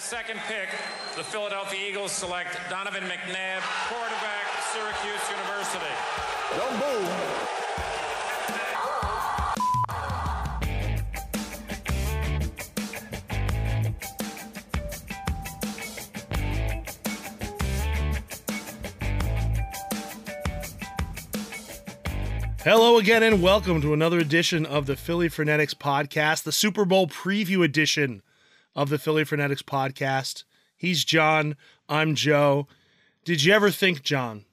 the second pick, the Philadelphia Eagles select Donovan McNabb, quarterback, Syracuse University. Don't move. Hello again, and welcome to another edition of the Philly Frenetics podcast, the Super Bowl preview edition of the Philly Frenetics podcast. He's John. I'm Joe. Did you ever think, John,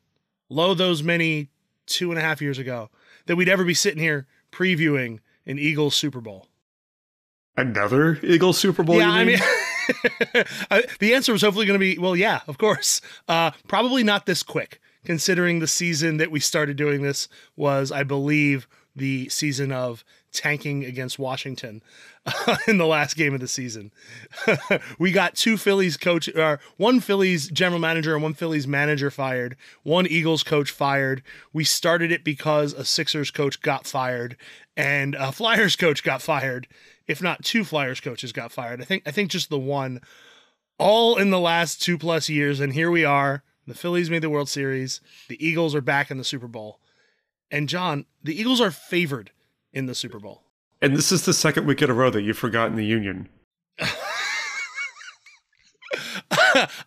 lo those many two and a half years ago, that we'd ever be sitting here previewing an Eagles Super Bowl? Another Eagles Super Bowl? yeah, I mean? mean, the answer was hopefully going to be, well, yeah, of course. Uh, probably not this quick, considering the season that we started doing this was, I believe, the season of tanking against Washington uh, in the last game of the season. we got two Phillies coach, or one Phillies general manager and one Phillies manager fired, one Eagles coach fired. We started it because a Sixers coach got fired and a Flyers coach got fired. If not two Flyers coaches got fired, I think I think just the one all in the last two plus years. And here we are. The Phillies made the World Series. The Eagles are back in the Super Bowl. And John, the Eagles are favored in the Super Bowl. And this is the second week in a row that you've forgotten the Union.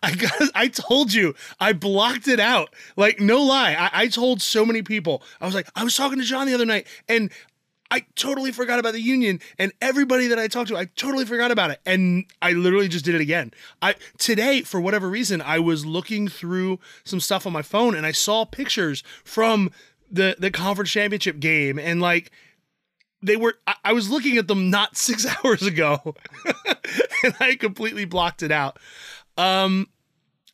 I got, I told you, I blocked it out. Like, no lie. I, I told so many people. I was like, I was talking to John the other night, and I totally forgot about the union. And everybody that I talked to, I totally forgot about it. And I literally just did it again. I today, for whatever reason, I was looking through some stuff on my phone and I saw pictures from the the conference championship game and like they were I, I was looking at them not six hours ago and i completely blocked it out. Um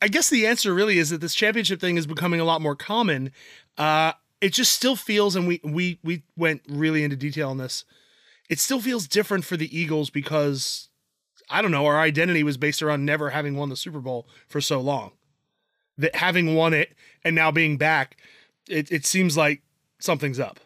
i guess the answer really is that this championship thing is becoming a lot more common. Uh it just still feels and we we we went really into detail on this it still feels different for the eagles because i don't know our identity was based around never having won the super bowl for so long. That having won it and now being back it, it seems like something's up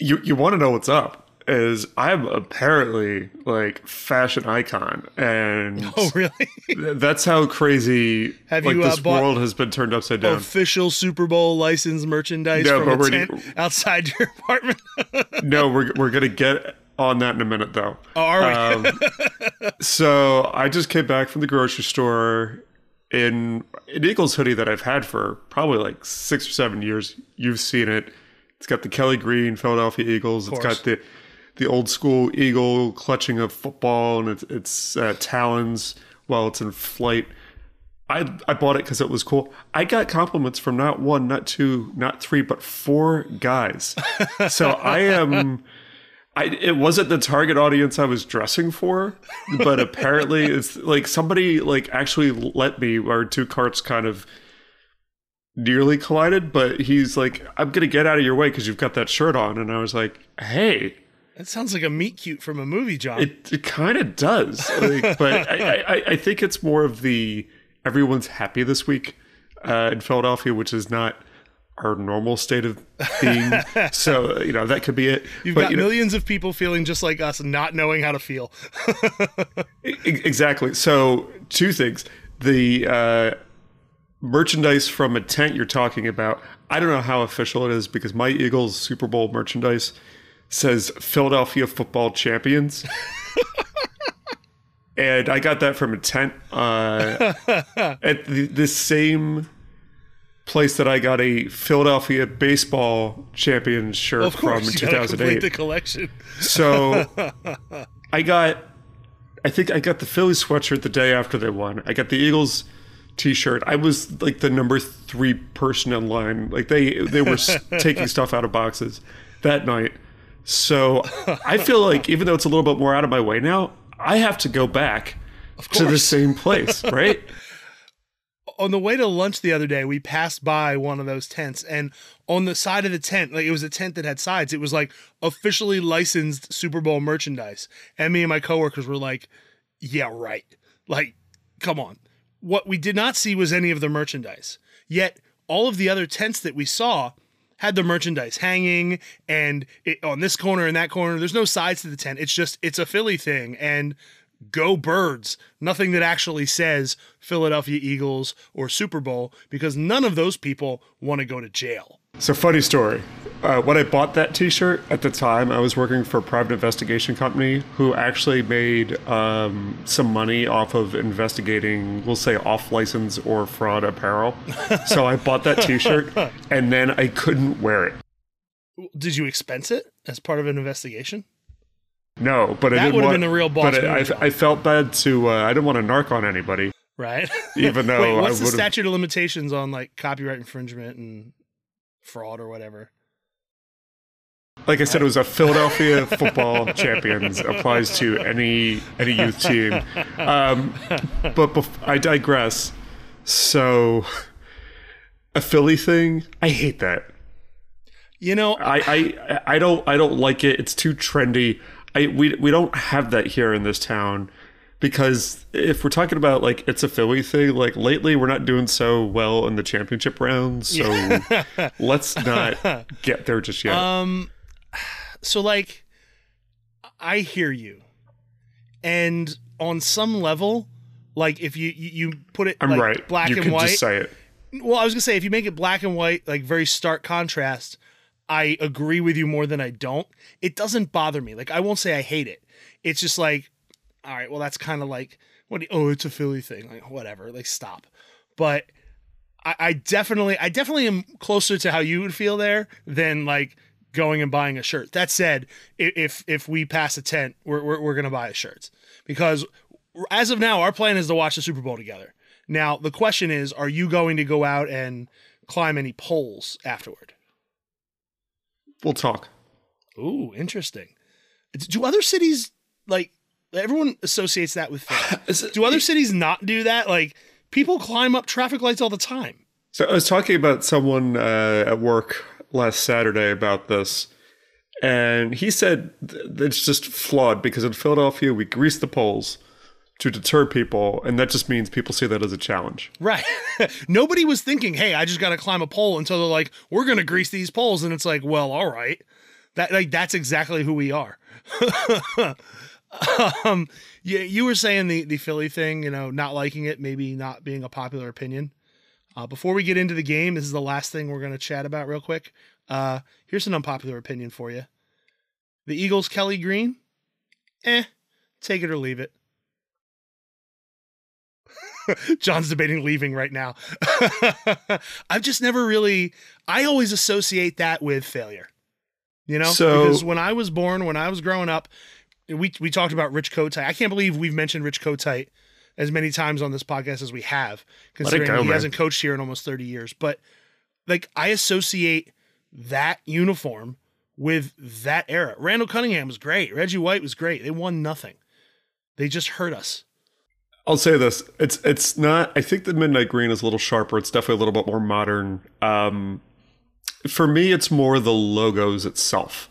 You you want to know what's up? Is I'm apparently like fashion icon, and oh really that's how crazy Have like you, uh, this world has been turned upside down. official Super Bowl licensed merchandise No, from a tent outside your apartment. no, we're we're gonna get on that in a minute though. Oh, are we? Um, so I just came back from the grocery store in an Eagles hoodie that I've had for probably like six or seven years. You've seen it. It's got the Kelly Green Philadelphia Eagles. It's got the the old school eagle clutching a football and it's it's uh, talons while it's in flight. I I bought it because it was cool. I got compliments from not one, not two, not three, but four guys. so I am. I, it wasn't the target audience I was dressing for, but apparently it's like somebody like actually let me. Our two carts kind of nearly collided, but he's like, "I'm gonna get out of your way because you've got that shirt on," and I was like, "Hey." that sounds like a meet cute from a movie, John. It, it kind of does, like, but I, I, I think it's more of the everyone's happy this week uh, in Philadelphia, which is not our normal state of being. so you know that could be it. You've but, got you know, millions of people feeling just like us, not knowing how to feel. Exactly. So, two things. The uh, merchandise from a tent you're talking about, I don't know how official it is because my Eagles Super Bowl merchandise says Philadelphia football champions. and I got that from a tent uh, at the, the same place that I got a Philadelphia baseball champion shirt of course, from in you gotta complete 2008. the collection. So I got, I think I got the Phillies sweatshirt the day after they won. I got the Eagles t-shirt. I was like the number three person in line. Like they they were taking stuff out of boxes that night. So I feel like even though it's a little bit more out of my way now, I have to go back to the same place, right? on the way to lunch the other day, we passed by one of those tents, and on the side of the tent, like it was a tent that had sides, it was like officially licensed Super Bowl merchandise. And me and my coworkers were like, "Yeah, right. Like, come on." What we did not see was any of the merchandise. Yet all of the other tents that we saw had the merchandise hanging and it, on this corner and that corner. There's no sides to the tent. It's just it's a Philly thing, and go birds, nothing that actually says Philadelphia Eagles or Super Bowl because none of those people want to go to jail. So, funny story. Uh, when I bought that t shirt at the time, I was working for a private investigation company who actually made um, some money off of investigating, we'll say, off license or fraud apparel. so, I bought that t shirt and then I couldn't wear it. Did you expense it as part of an investigation? No, but I That didn't would've been a real boss But I, I, I felt bad to. Uh, I didn't want to narc on anybody, Right? even though Wait, I what's the statute of limitations on like copyright infringement and fraud or whatever? Like I said, it was a Philadelphia football champions applies to any any youth team. Um, but bef- I digress. So, a Philly thing, I hate that. You know, I, I I don't I don't like it. It's too trendy. I we we don't have that here in this town because if we're talking about like it's a Philly thing, like lately we're not doing so well in the championship rounds. So let's not get there just yet. Um, so like, I hear you, and on some level, like if you you, you put it I'm like, right. black you and can white. just say it. well, I was gonna say if you make it black and white, like very stark contrast, I agree with you more than I don't. It doesn't bother me. Like I won't say I hate it. It's just like, all right, well that's kind of like what? do you- oh, it's a Philly thing. Like whatever. Like stop. But I, I definitely, I definitely am closer to how you would feel there than like going and buying a shirt. That said, if if we pass a tent, we're we're, we're gonna buy a shirt because as of now, our plan is to watch the Super Bowl together. Now, the question is, are you going to go out and climb any poles afterward? We'll talk. Ooh, interesting. Do other cities like everyone associates that with? Do other cities not do that? Like people climb up traffic lights all the time. So I was talking about someone uh, at work last Saturday about this, and he said it's just flawed because in Philadelphia we grease the poles to deter people, and that just means people see that as a challenge. Right. Nobody was thinking, "Hey, I just got to climb a pole." Until they're like, "We're going to grease these poles," and it's like, "Well, all right." That like that's exactly who we are. um, yeah, you were saying the the Philly thing, you know, not liking it, maybe not being a popular opinion. Uh, before we get into the game, this is the last thing we're going to chat about real quick. Uh, here's an unpopular opinion for you: the Eagles, Kelly Green, eh, take it or leave it. John's debating leaving right now. I've just never really. I always associate that with failure. You know, So- because when I was born, when I was growing up, we we talked about Rich Kotite. I can't believe we've mentioned Rich Kotite as many times on this podcast as we have, considering go, he man. hasn't coached here in almost thirty years. But like, I associate that uniform with that era. Randall Cunningham was great. Reggie White was great. They won nothing. They just hurt us. I'll say this: it's it's not. I think the midnight green is a little sharper. It's definitely a little bit more modern. Um, for me, it's more the logos itself.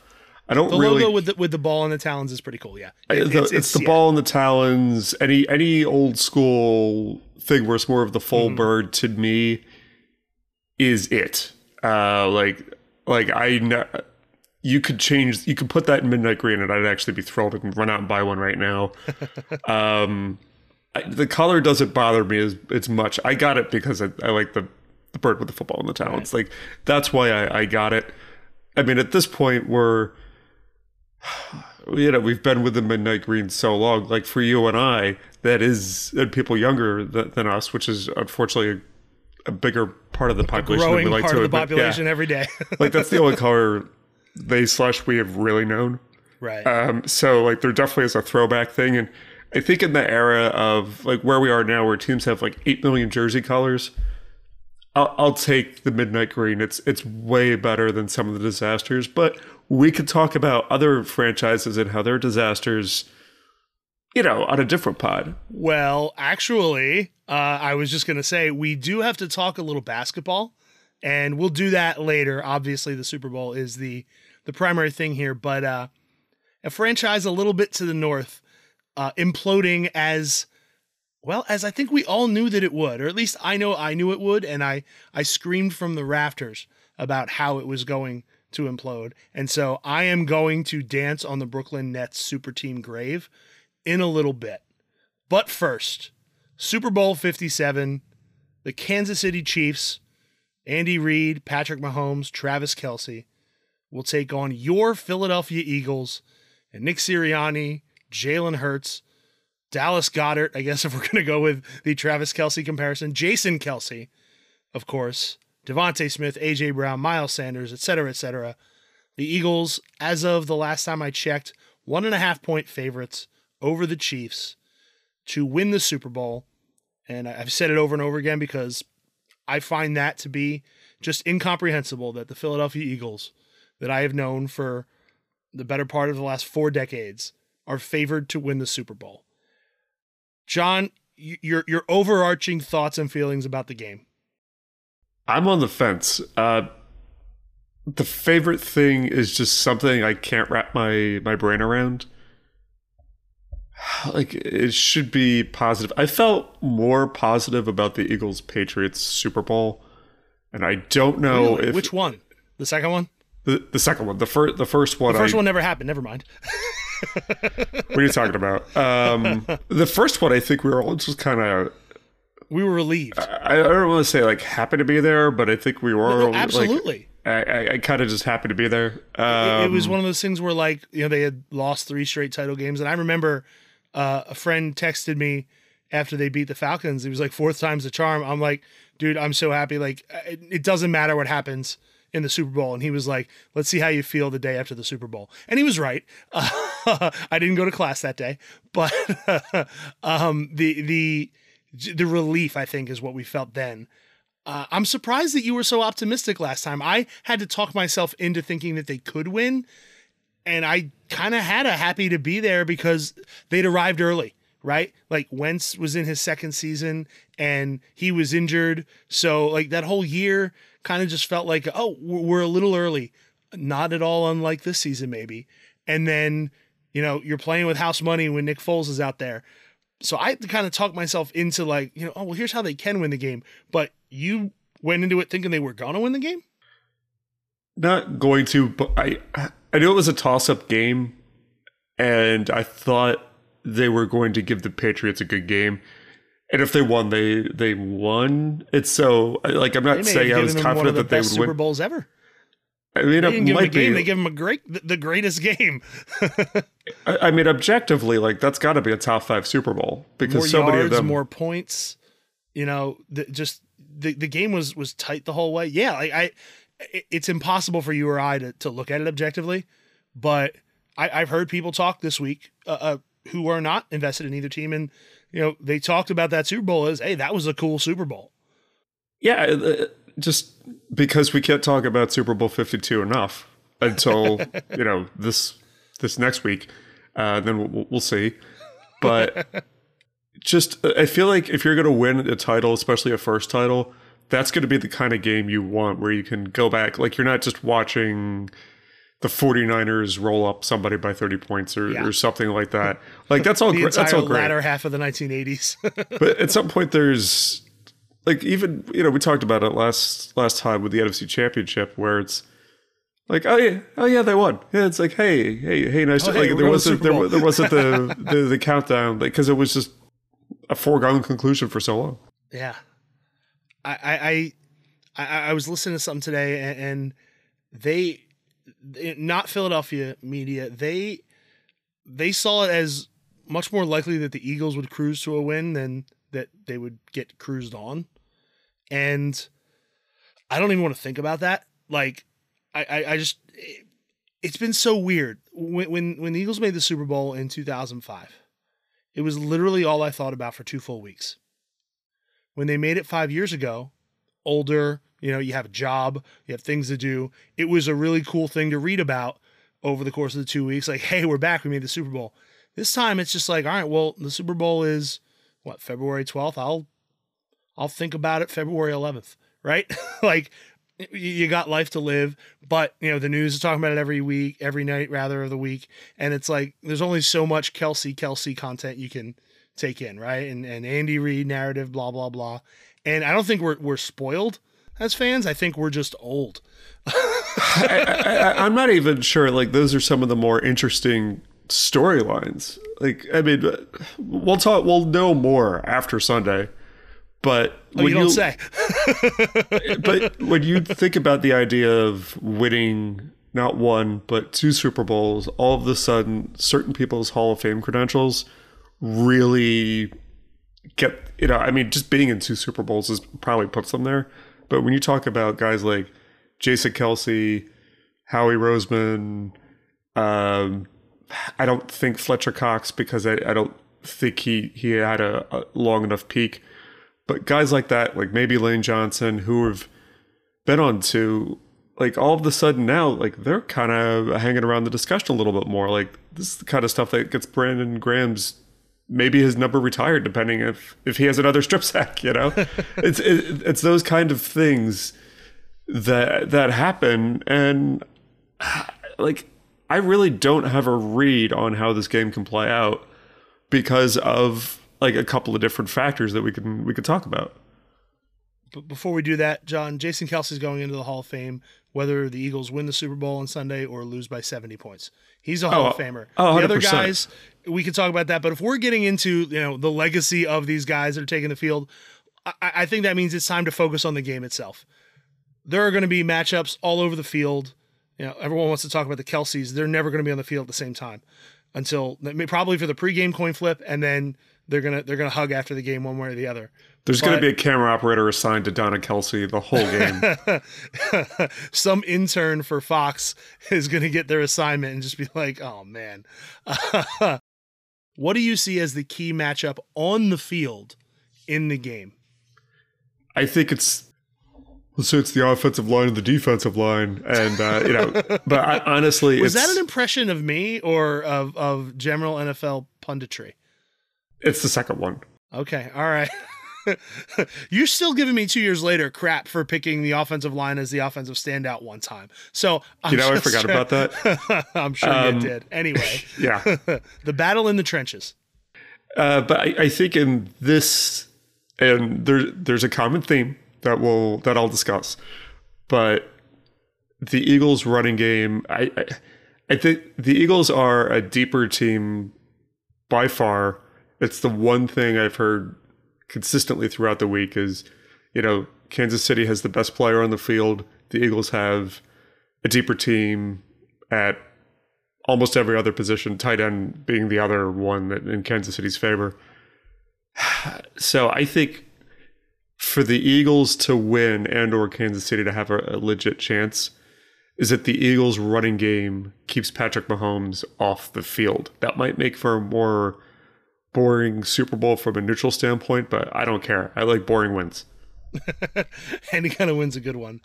I don't The really. logo with the, with the ball and the talons is pretty cool. Yeah, It- the- it's, the yeah. ball and the talons. Any any old school thing where it's more of the full Mm-hmm. bird to me is it. Uh, like like I know you could change. You could put that in midnight green, and I'd actually be thrilled and run out and buy one right now. um, I, the color doesn't bother me as as much. I got it because I, I like the the bird with the football and the talons. Like that's why I, I got it. I mean, at this point, we're you know we've been with the midnight green so long like for you and i that is and people younger th- than us which is unfortunately a, a bigger part of the population than growing we like part to of the admit. Yeah. population every day. like that's the only color they slash we have really known right. um so like there definitely is a throwback thing and i think in the era of like where we are now where teams have like 8 million jersey colors I'll, I'll take the midnight green. It's it's way better than some of the disasters, but we could talk about other franchises and how their disasters, you know, on a different pod. Well, actually, uh, I was just going to say we do have to talk a little basketball, and we'll do that later. Obviously, the Super Bowl is the the primary thing here, but uh, a franchise a little bit to the north, uh, imploding as well as I think we all knew that it would, or at least I know I knew it would, and I I screamed from the rafters about how it was going to implode, and so I am going to dance on the Brooklyn Nets super team grave in a little bit. But first, Super Bowl 57, the Kansas City Chiefs, Andy Reid, Patrick Mahomes, Travis Kelce will take on your Philadelphia Eagles and Nick Sirianni, Jalen Hurts, Dallas Goedert, I guess if we're going to go with the Travis Kelce comparison, Jason Kelce, of course, DeVonta Smith, AJ Brown, Miles Sanders, etc., etc. The Eagles, as of the last time I checked, one and a half point favorites over the Chiefs to win the Super Bowl. And I've said it over and over again because I find that to be just incomprehensible that the Philadelphia Eagles, that I have known for the better part of the last four decades, are favored to win the Super Bowl. John, your your overarching thoughts and feelings about the game. I'm on the fence. Uh, the favorite thing is just something I can't wrap my my brain around. Like it should be positive. I felt more positive about the Eagles Patriots Super Bowl, and I don't know Really? if Which one? The second one? the, the second one, the first the first one. The first I, one never happened. Never mind. What are you talking about? Um, the first one, I think we were all just kind of. We were relieved. I, I don't want to say like happy to be there, but I think we were No, like, absolutely. I, I, I kind of just happy to be there. It- it was Um, one of those things where like you know they had lost three straight title games, and I remember uh, a friend texted me after they beat the Falcons. He was like fourth time's the charm. I'm like, dude, I'm so happy. Like it, it doesn't matter what happens in the Super Bowl. And he was like, let's see how you feel the day after the Super Bowl. And he was right. Uh, I didn't go to class that day, but um, the the the relief I think is what we felt then. Uh, I'm surprised that you were so optimistic last time. I had to talk myself into thinking that they could win, and I kind of had a happy to be there because they'd arrived early, right? Like Wentz was in his second season and he was injured, so like that whole year kind of just felt like, oh, we're we're a little early. Not at all unlike this season, maybe. And then, you know, you're playing with house money when Nick Foles is out there so I had to kind of talk myself into like, you know, oh well, here's how they can win the game. But you went into it thinking they were gonna win the game. not going to, but I I knew it was a toss up game, and I thought they were going to give the Patriots a good game. And if they won, they they won. It's so like I'm not saying I was confident that they would Super win. Bowls ever. I mean, They it didn't give them a might game; be. they give them a great, the greatest game. I, I mean, objectively, like that's got to be a top five Super Bowl because more so yards, many of them. more points. You know, the, just the the game was was tight the whole way. Yeah, like I, it's impossible for you or I to to look at it objectively, but I, I've heard people talk this week uh, uh, who are not invested in either team, and you know they talked about that Super Bowl as, hey, that was a cool Super Bowl. yeah, uh, just because we can't talk about Super Bowl Fifty Two enough until you know this this next week, uh, then we'll, we'll see. But just I feel like if you're going to win a title, especially a first title, that's going to be the kind of game you want where you can go back. Like you're not just watching the 49ers roll up somebody by 30 points or, Yeah. or something like that. Like that's all great. That's all great. latter half of the 1980s. but at some point there's like even you know we talked about it last last time with the NFC Championship where it's like oh yeah oh yeah they won. Yeah it's like hey hey hey nice Oh, hey, like there wasn't there, there wasn't the, the the countdown like because it was just a foregone conclusion for so long. Yeah, I I I, I I was listening to something today, and, and they, not Philadelphia media, they they saw it as much more likely that the Eagles would cruise to a win than that they would get cruised on, and I don't even want to think about that. Like, I I, just it, it's been so weird when when when the Eagles made the Super Bowl in two thousand five. It was literally all I thought about for two full weeks when they made it five years ago, older, you know, you have a job, you have things to do. It was a really cool thing to read about over the course of the two weeks. Like, hey, we're back. We made the Super Bowl. This time it's just like, all right, well, the Super Bowl is what, February 12th? I'll I'll think about it February 11th, right? like you got life to live, but you know, the news is talking about it every week, every night rather of the week. And it's like there's only so much Kelce Kelce content you can take in, right? And and Andy Reid narrative, blah blah blah. And I don't think we're we're spoiled as fans. I think we're just old. I, I'm not even sure like those are some of the more interesting storylines. Like, I mean, we'll talk. We'll know more after Sunday. But Oh, you don't say. but when you think about the idea of winning not one but two Super Bowls, all of a sudden, certain people's Hall of Fame credentials really get you know. I mean, just being in two Super Bowls is probably puts them there. But when you talk about guys like Jason Kelce, Howie Roseman, um, I don't think Fletcher Cox because I, I don't think he he had a, a long enough peak. But guys like that, like maybe Lane Johnson, who have been on to like all of a sudden now, like they're kind of hanging around the discussion a little bit more. Like this is the kind of stuff that gets Brandon Graham's maybe his number retired, depending if if he has another strip sack. You know, it's it, it's those kind of things that that happen, and like I really don't have a read on how this game can play out because of like a couple of different factors that we can we could talk about. But before we do that, John, Jason Kelce's going into the Hall of Fame, whether the Eagles win the Super Bowl on Sunday or lose by 70 points. He's a Hall Oh, of Famer. oh, the other guys, we can talk about that. But if we're getting into you know the legacy of these guys that are taking the field, I, I think that means it's time to focus on the game itself. There are going to be matchups all over the field. You know, everyone wants to talk about the Kelces. They're never going to be on the field at the same time until probably for the pregame coin flip, and then they're gonna they're gonna hug after the game one way or the other. There's gonna be a camera operator assigned to Donna Kelce the whole game. some intern for Fox is going to get their assignment and just be like, "Oh man." what do you see as the key matchup on the field in the game? I think it's let's it's the offensive line and the defensive line, and uh, you know, but I, honestly, Was that an impression of me or of of general NFL punditry? It's the second one. Okay, all right. You're still giving me two years later crap for picking the offensive line as the offensive standout one time. So I'm You know, I forgot try- about that. I'm sure Um, you did. Anyway, Yeah. the battle in the trenches. Uh, but I, I think in this, and there, there's a common theme that will that I'll discuss. But the Eagles' running game, I, I, I think the Eagles are a deeper team by far. It's the one thing I've heard consistently throughout the week is, you know, Kansas City has the best player on the field. The Eagles have a deeper team at almost every other position, tight end being the other one that in Kansas City's favor. So I think for the Eagles to win and or Kansas City to have a, a legit chance is that the Eagles running game keeps Patrick Mahomes off the field. That might make for a more boring Super Bowl from a neutral standpoint, but I don't care. I like boring wins. and he kind of wins a good one.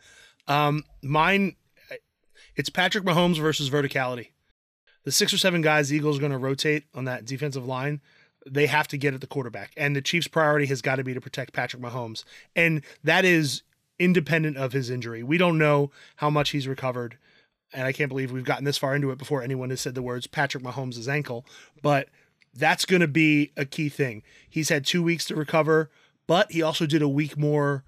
Um, mine, it's Patrick Mahomes versus verticality. The six or seven guys the Eagles are going to rotate on that defensive line. They have to get at the quarterback, and the Chiefs' priority has got to be to protect Patrick Mahomes, and that is independent of his injury. We don't know how much he's recovered, and I can't believe we've gotten this far into it before anyone has said the words Patrick Mahomes' ankle, but that's going to be a key thing. He's had two weeks to recover, but he also did a week more.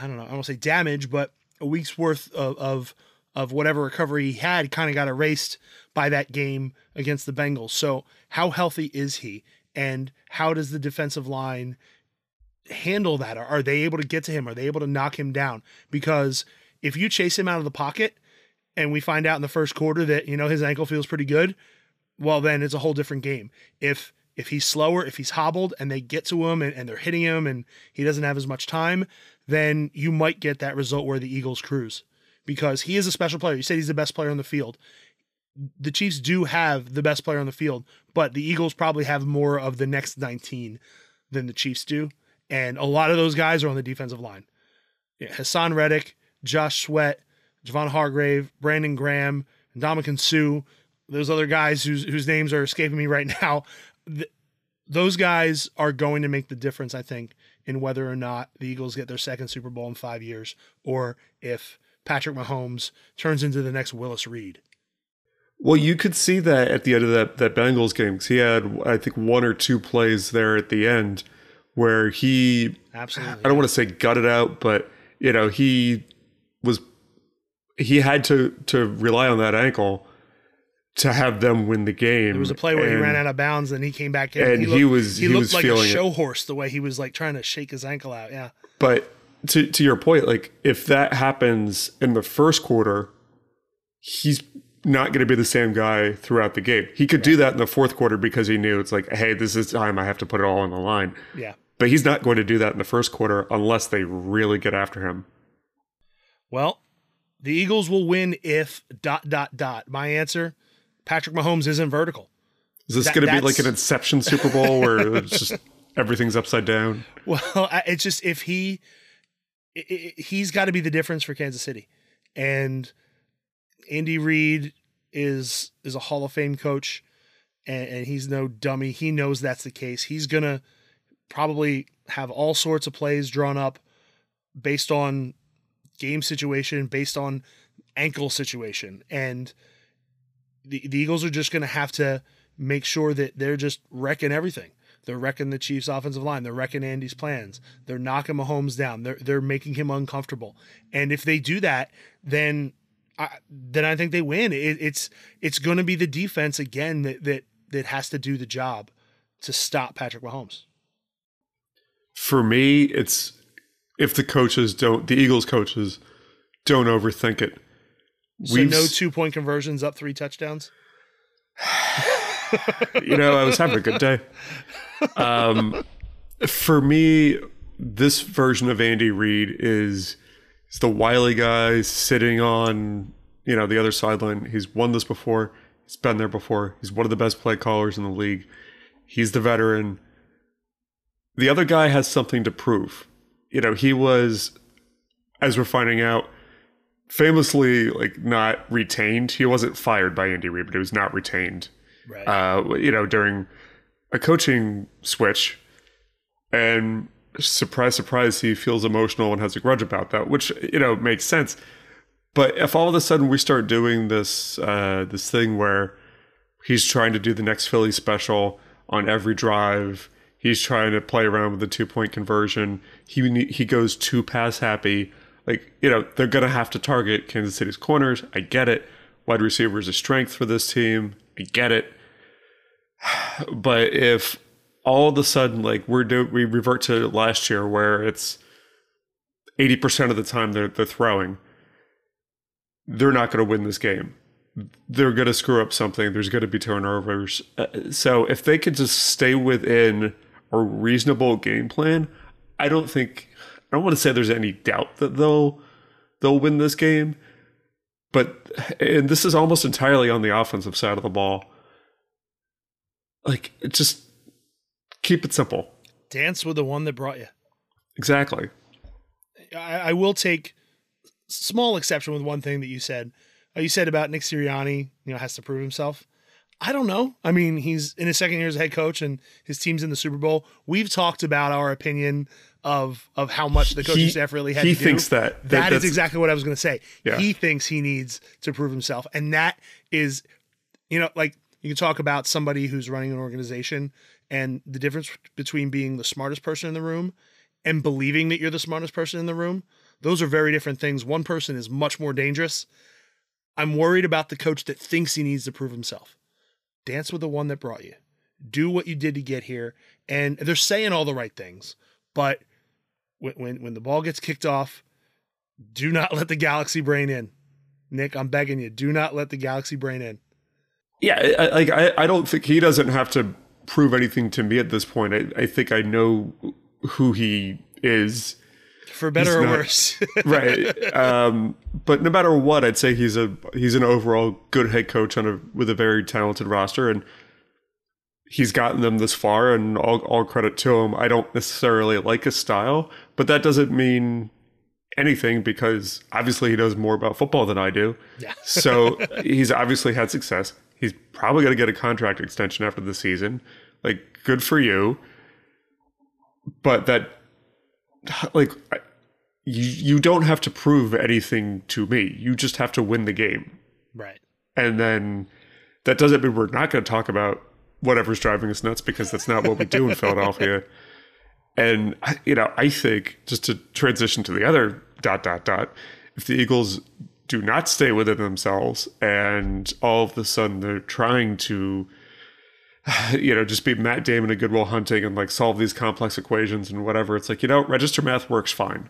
I don't know. I don't say damage, but a week's worth of of, of whatever recovery he had kind of got erased by that game against the Bengals. So how healthy is he, and how does the defensive line handle that? Are, are they able to get to him? Are they able to knock him down? Because if you chase him out of the pocket, and we find out in the first quarter that you know his ankle feels pretty good, well then it's a whole different game. If if he's slower, if he's hobbled and they get to him and, and they're hitting him and he doesn't have as much time, then you might get that result where the Eagles cruise. Because he is a special player. You said he's the best player on the field. The Chiefs do have the best player on the field, but the Eagles probably have more of the next 19 than the Chiefs do. And a lot of those guys are on the defensive line. Yeah, Haason Reddick, Josh Sweat, Javon Hargrave, Brandon Graham, and Dominican Sue, those other guys whose whose names are escaping me right now. Th- those guys are going to make the difference, I think, in whether or not the Eagles get their second Super Bowl in five years, or if Patrick Mahomes turns into the next Willis Reed. Well, you could see that at the end of that that Bengals game because he had I think one or two plays there at the end where he Absolutely. I don't want to say gutted out, but you know he was he had to to rely on that ankle, to have them win the game. There was a play where he ran out of bounds and he came back in. and he, he looked, was- he, he looked was like a it. show horse the way he was like trying to shake his ankle out. Yeah. But to to your point, like if that happens in the first quarter, he's not going to be the same guy throughout the game. He could do that in the fourth quarter because he knew it's like, hey, this is time I have to put it all on the line. Yeah. But he's not going to do that in the first quarter unless they really get after him. Well, the Eagles will win if dot dot dot. My answer: Patrick Mahomes isn't vertical. Is this That- going to be like an Inception Super Bowl where it's just everything's upside down? Well, I- it's just if he i- i- he's got to be the difference for Kansas City, and Andy Reid is is a Hall of Fame coach, and, and he's no dummy. He knows that's the case. He's gonna probably have all sorts of plays drawn up based on game situation, based on ankle situation, and the, the Eagles are just gonna have to make sure that they're just wrecking everything. They're wrecking the Chiefs' offensive line. They're wrecking Andy's plans. They're knocking Mahomes down. They're they're making him uncomfortable. And if they do that, then I, then I think they win. It, it's it's going to be the defense again that that that has to do the job to stop Patrick Mahomes. For me, it's if the coaches don't, the Eagles coaches don't overthink it. So We've no two point conversions up three touchdowns. you know, I was having a good day. Um, for me, this version of Andy Reid is is the wily guy sitting on you know the other sideline. He's won this before. He's been there before. He's one of the best play callers in the league. He's the veteran. The other guy has something to prove. You know, he was, as we're finding out, famously like not retained. He wasn't fired by Andy Reid, but he was not retained Right. uh, you know, during a coaching switch. And surprise, surprise, he feels emotional and has a grudge about that, which, you know, makes sense. But if all of a sudden we start doing this, uh, this thing where he's trying to do the next Philly special on every drive, he's trying to play around with the two point conversion, he, he goes too pass happy. Like, you know, they're going to have to target Kansas City's corners. I get it. Wide receiver is a strength for this team. I get it. But if all of a sudden, like we're do, we revert to last year, where it's eighty percent of the time they're they're throwing, they're not going to win this game. They're going to screw up something. There's going to be turnovers. Uh, So if they could just stay within a reasonable game plan, I don't think I don't want to say there's any doubt that they'll they'll win this game. But and this is almost entirely on the offensive side of the ball. Like just keep it simple. Dance with the one that brought you. Exactly. I, I will take small exception with one thing that you said. Uh, you said about Nick Sirianni, you know, has to prove himself. I don't know. I mean, he's in his second year as a head coach, and his team's in the Super Bowl. We've talked about our opinion of of how much the coaching He- staff really had he to do. He thinks that- that- that is exactly what I was going to say. Yeah. He thinks he needs to prove himself, and that is, you know, like you can talk about somebody who's running an organization and the difference between being the smartest person in the room and believing that you're the smartest person in the room. Those are very different things. One person is much more dangerous. I'm worried about the coach that thinks he needs to prove himself. Dance with the one that brought you. Do what you did to get here. And they're saying all the right things, but when when, when the ball gets kicked off, do not let the galaxy brain in. Nick, I'm begging you, do not let the galaxy brain in. Yeah, like I, I don't think he doesn't have to prove anything to me at this point. I, I think I know who he is. For better or not- worse. right. Um, but no matter what, I'd say he's a he's an overall good head coach on a with a very talented roster, and he's gotten them this far. And all all credit to him. I don't necessarily like his style, but that doesn't mean anything because obviously he knows more about football than I do. Yeah. so he's obviously had success. He's probably going to get a contract extension after the season. Like, good for you. But that, like, you you don't have to prove anything to me. You just have to win the game, right. and then that doesn't mean we're not going to talk about whatever's driving us nuts because that's not what we do in Philadelphia. And you know, I think just to transition to the other dot dot dot, if the Eagles do not stay within themselves, and all of a sudden they're trying to, you know, just be Matt Damon and Good Will Hunting and like solve these complex equations and whatever. It's like you know, register math works fine.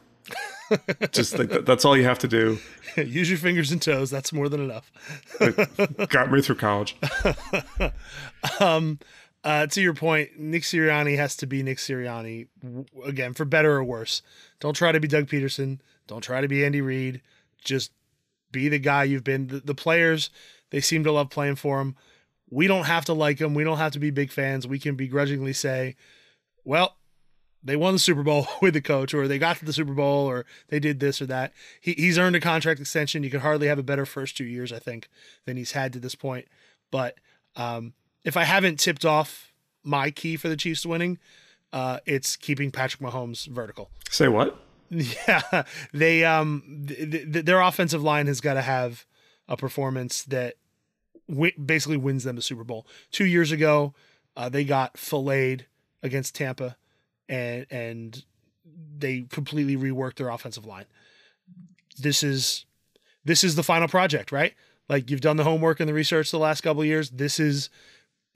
just like that, that's all you have to do. Use your fingers and toes. That's more than enough. Got me through college. Uh, to your point, Nick Sirianni has to be Nick Sirianni again, for better or worse. Don't try to be Doug Pederson. Don't try to be Andy Reid. Just be the guy you've been. The, the players, they seem to love playing for him. We don't have to like them. We don't have to be big fans. We can begrudgingly say, well, they won the Super Bowl with the coach, or they got to the Super Bowl, or they did this or that. He, he's earned a contract extension. You could hardly have a better first two years, I think, than he's had to this point. But um, if I haven't tipped off my key for the Chiefs winning, uh, it's keeping Patrick Mahomes vertical. Say what? Yeah, they um th- th- their offensive line has got to have a performance that wi- basically wins them the Super Bowl. Two years ago, uh, they got filleted against Tampa, and and they completely reworked their offensive line. This is this is the final project, right? Like you've done the homework and the research the last couple years. This is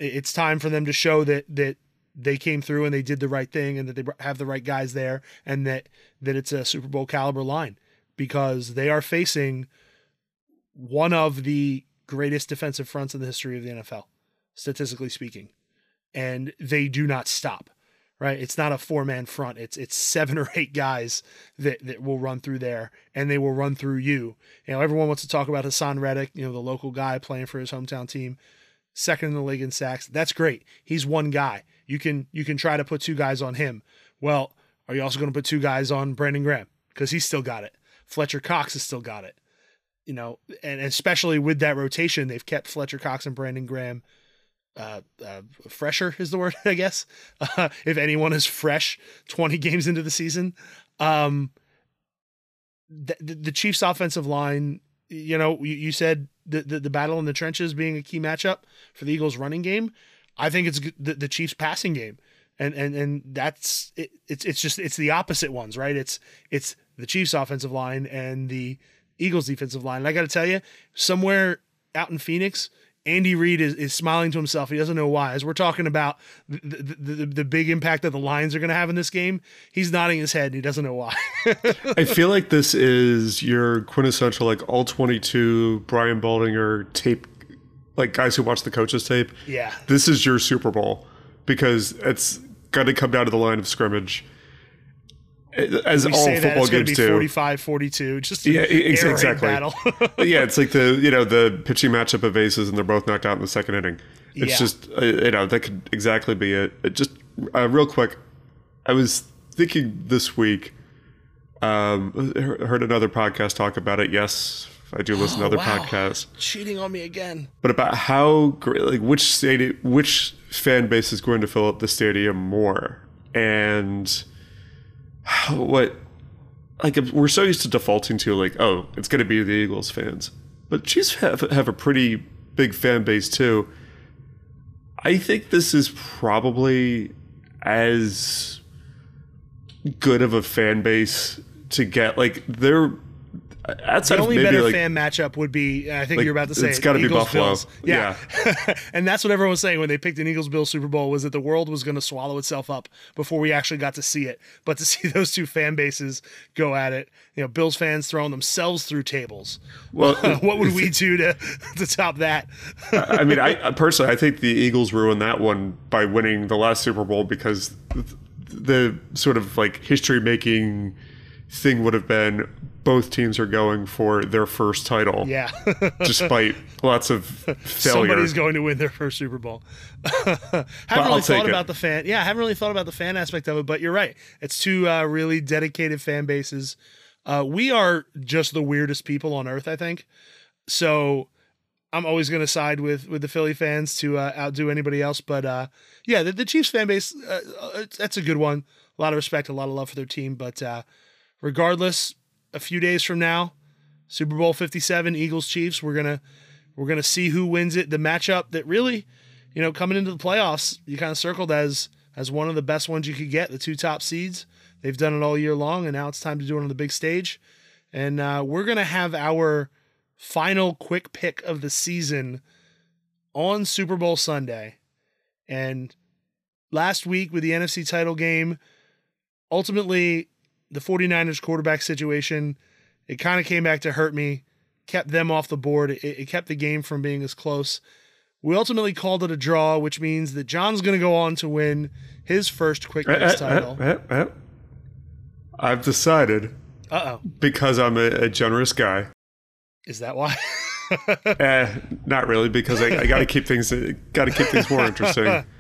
it's time for them to show that that they came through and they did the right thing and that they have the right guys there and that that it's a Super Bowl caliber line because they are facing one of the greatest defensive fronts in the history of the NFL statistically speaking and they do not stop right? It's not a four man front. It's it's seven or eight guys that that will run through there and they will run through you. You know everyone wants to talk about Haason Reddick you know the local guy playing for his hometown team second in the league in sacks. That's great. He's one guy. You can you can try to put two guys on him. Well are you also going to put two guys on Brandon Graham? Because he's still got it. Fletcher Cox has still got it. You know and especially with that rotation they've kept Fletcher Cox and Brandon Graham uh, uh, fresher is the word, I guess. Uh, if anyone is fresh 20 games into the season, um, the, the, Chiefs' offensive line, you know, you, you said the, the, the battle in the trenches being a key matchup for the Eagles' running game. I think it's the, the Chiefs' passing game, and and and that's it, it's it's just it's the opposite ones, right? It's it's the Chiefs' offensive line and the Eagles' defensive line. And I got to tell you, somewhere out in Phoenix, Andy Reid is, is smiling to himself. He doesn't know why. As we're talking about the, the, the, the big impact that the Lions are going to have in this game, he's nodding his head and he doesn't know why. I feel like this is your quintessential like all 22 Brian Baldinger tape like guys who watch the coaches tape. Yeah. This is your Super Bowl because it's going to come down to the line of scrimmage. As we all say that football it's going to games be do. 45 42. Just an Yeah, ex- air raid exactly. battle. yeah, it's like the you know the pitching matchup of aces, and they're both knocked out in the second inning. It's Yeah. just uh, you know that could exactly be it. it just uh, real quick, I was thinking this week. Um, heard another podcast talk about it. Yes, I do listen to other Oh, wow. podcasts, Cheating on me again. but about how great, like which stadium, which fan base is going to fill up the stadium more, and what like we're so used to defaulting to like oh it's going to be the Eagles fans, but Chiefs have have a pretty big fan base too. I think this is probably as good of a fan base to get. Like they're outside The only better like fan matchup would be, uh, I think Like, you're about to say, it's gotta be Eagles, Buffalo. Bills. Yeah. and that's what everyone was saying when they picked an Eagles Bills Super Bowl was that the world was going to swallow itself up before we actually got to see it. But to see those two fan bases go at it, you know, Bills fans throwing themselves through tables. well, what would we do to, to top that? I mean, I personally, I think the Eagles ruined that one by winning the last Super Bowl because th- the sort of like history making thing would have been both teams are going for their first title, Yeah. despite lots of failure. Somebody's going to win their first Super Bowl. haven't really thought it. about the fan. Yeah, I haven't really thought about the fan aspect of it, but you're right. It's two uh, really dedicated fan bases. Uh, we are just the weirdest people on earth, I think. So I'm always going to side with with the Philly fans to uh, outdo anybody else. But uh, yeah, the, the Chiefs fan base, uh, uh, that's a good one. A lot of respect, a lot of love for their team. But uh, regardless, a few days from now, Super Bowl 57, Eagles Chiefs, we're gonna we're gonna see who wins it. The matchup that really, you know, coming into the playoffs, you kind of circled as as one of the best ones you could get. The two top seeds, they've done it all year long, and now it's time to do it on the big stage. And uh, we're gonna have our final quick pick of the season on Super Bowl Sunday. And last week with the NFC title game, ultimately the 49ers quarterback situation, it kind of came back to hurt me, kept them off the board. It, it kept the game from being as close. We ultimately called it a draw, which means that John's going to go on to win his first quick eh, title. eh, eh. I've decided Uh oh. because I'm a, a generous guy. Is that why? Eh, not really, because I, I got to keep things got to keep things more interesting.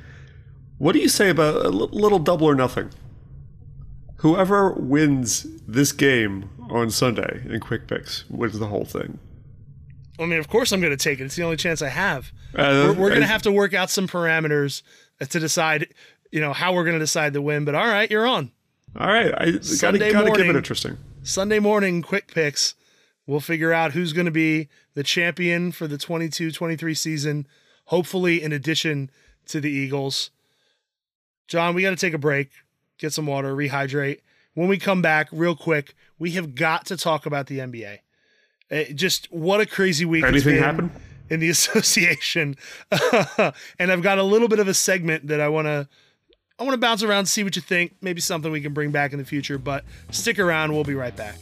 What do you say about a little double or nothing? Whoever wins this game on Sunday in quick picks wins the whole thing. I mean, of course I'm going to take it. It's the only chance I have. Uh, we're we're going to have to work out some parameters to decide, you know, how we're going to decide the win. But all right, you're on. All right, I got to Sunday got to keep morning. it interesting. Sunday morning quick picks. We'll figure out who's going to be the champion for the 22-23 season, hopefully in addition to the Eagles. John, we got to take a break, get some water, rehydrate. When we come back, real quick, we have got to talk about the NBA. Uh, just what a crazy week. it's Anything been happen? in the association. and I've got a little bit of a segment that I want to I want to bounce around, see what you think. Maybe something we can bring back in the future, but stick around. We'll be right back.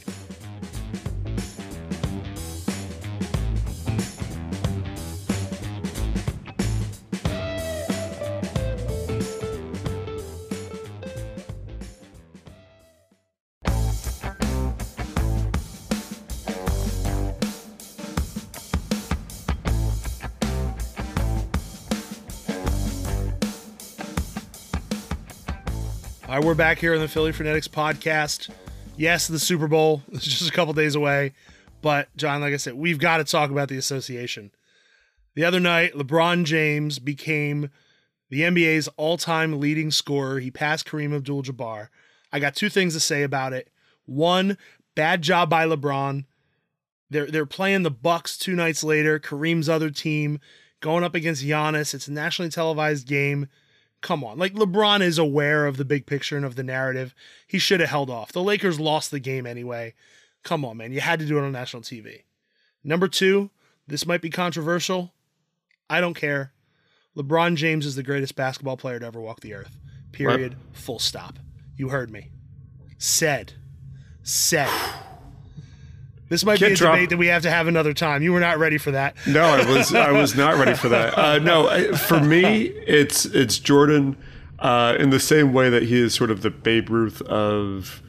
We're back here on the Philly Frenetics podcast. Yes, the Super Bowl is just a couple days away, but John, like I said, we've got to talk about the association. The other night, LeBron James became the NBA's all-time leading scorer. He passed Kareem Abdul-Jabbar. I got two things to say about it. One, bad job by LeBron. They're they're playing the Bucks two nights later. Kareem's other team going up against Giannis. It's a nationally televised game come on. Like LeBron is aware of the big picture and of the narrative. He should have held off. The Lakers lost the game anyway. Come on, man. You had to do it on national TV. Number two, this might be controversial. I don't care. LeBron James is the greatest basketball player to ever walk the earth. Period. Full stop. You heard me. Said. Said. This might be a drop- debate that we have to have another time. You were not ready for that. No, I was I was not ready for that. Uh, no, I, for me, it's it's Jordan uh, in the same way that he is sort of the Babe Ruth of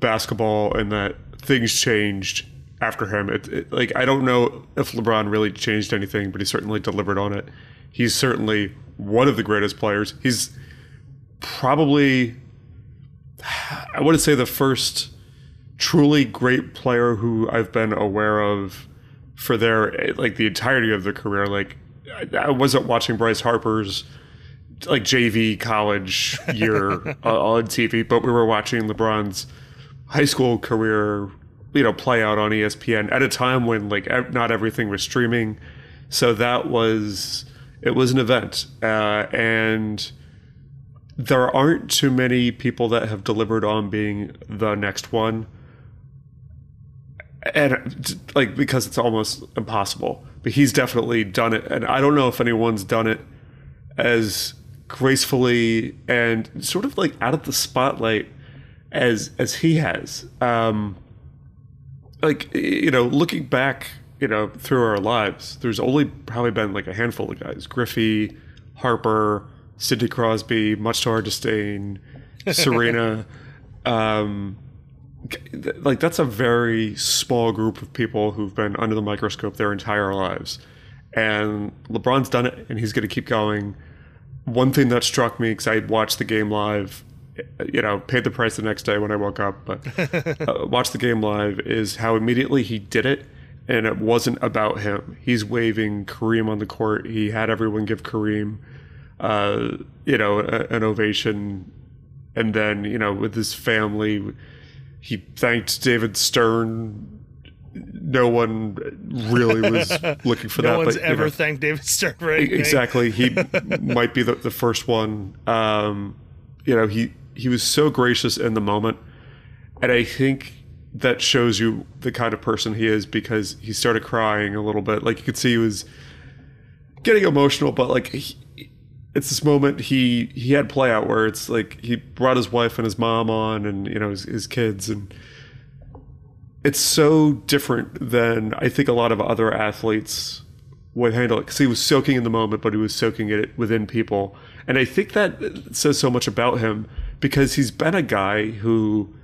basketball, and that things changed after him. It, it, like I don't know if LeBron really changed anything, but he certainly delivered on it. He's certainly one of the greatest players. He's probably I wouldn't say the first truly great player who I've been aware of for their like the entirety of their career. Like I, I wasn't watching Bryce Harper's like JV college year uh, on TV, but we were watching LeBron's high school career, you know, play out on ESPN at a time when like not everything was streaming. So that was it was an event, uh, and there aren't too many people that have delivered on being the next one and like because it's almost impossible. But he's definitely done it. And i don't know if anyone's done it as gracefully and sort of like out of the spotlight as as he has. Um like you know looking back you know through our lives there's only probably been like a handful of guys. Griffey harper sidney crosby much to our disdain serena. Um like that's a very small group of people who've been under the microscope their entire lives. And lebron's done it and he's going to keep going. One thing that struck me because i watched the game live you know paid the price the next day when i woke up but uh, watched the game live is how immediately he did it and it wasn't about him. He's waving kareem on the court. He had everyone give kareem uh, you know a, an ovation. And then you know with his family he thanked David Stern. No one really was looking for No that. No one's but, you ever know, thanked David Stern for anything. exactly. He might be the, the first one. Um, you know, he he was so gracious in the moment, and I think that shows you the kind of person he is because he started crying a little bit. Like you could see he was getting emotional, but like he, it's this moment he he had play out where it's like he brought his wife and his mom on and you know his, his kids and it's so different than I think a lot of other athletes would handle it because he was soaking in the moment, but he was soaking it within people. And I think that says so much about him because he's been a guy who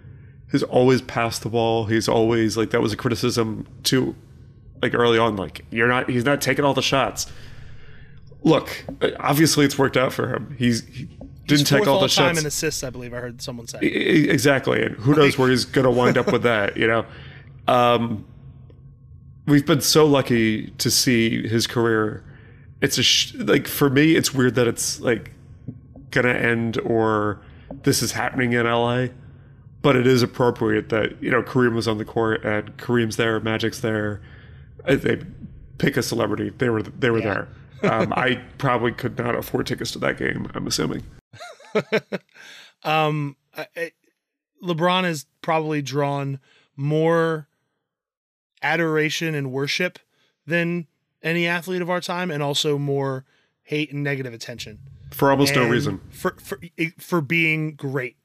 has always passed the ball. He's always like that was a criticism too, like early on, like you're not he's not taking all the shots. Look, obviously it's worked out for him. He's he didn't take all the time shots. in assists, I believe I heard someone say. E- exactly and who knows where he's going to wind up with that you know um, we've been so lucky to see his career it's a sh- like for me it's weird that it's like gonna end or this is happening in la but it is appropriate that you know kareem was on the court and kareem's there magic's there Uh, they pick a celebrity they were they were there um, i probably could not afford tickets to that game i'm assuming. Um, I, LeBron has probably drawn more adoration and worship than any athlete of our time, and also more hate and negative attention. For almost no reason. for for for being great.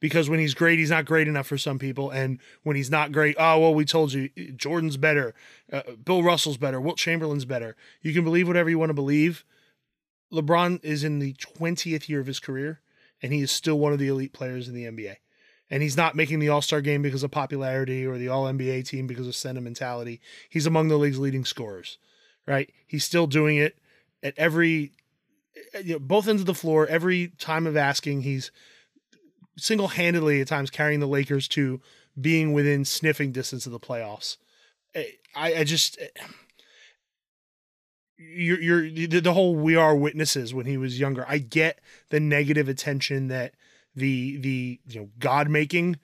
Because when he's great, he's not great enough for some people, and when he's not great, oh well, we told you Jordan's better, uh, Bill Russell's better, Wilt Chamberlain's better. You can believe whatever you want to believe. LeBron is in the twentieth year of his career, and he is still one of the elite players in the NBA. And he's not making the All Star game because of popularity or the All NBA team because of sentimentality. He's among the league's leading scorers, right? He's still doing it at every, you know, both ends of the floor. Every time of asking, he's single handedly at times carrying the Lakers to being within sniffing distance of the playoffs. Eh, I, I just eh, you're you're the, the whole we are witnesses when he was younger. I get the negative attention that the the you know God making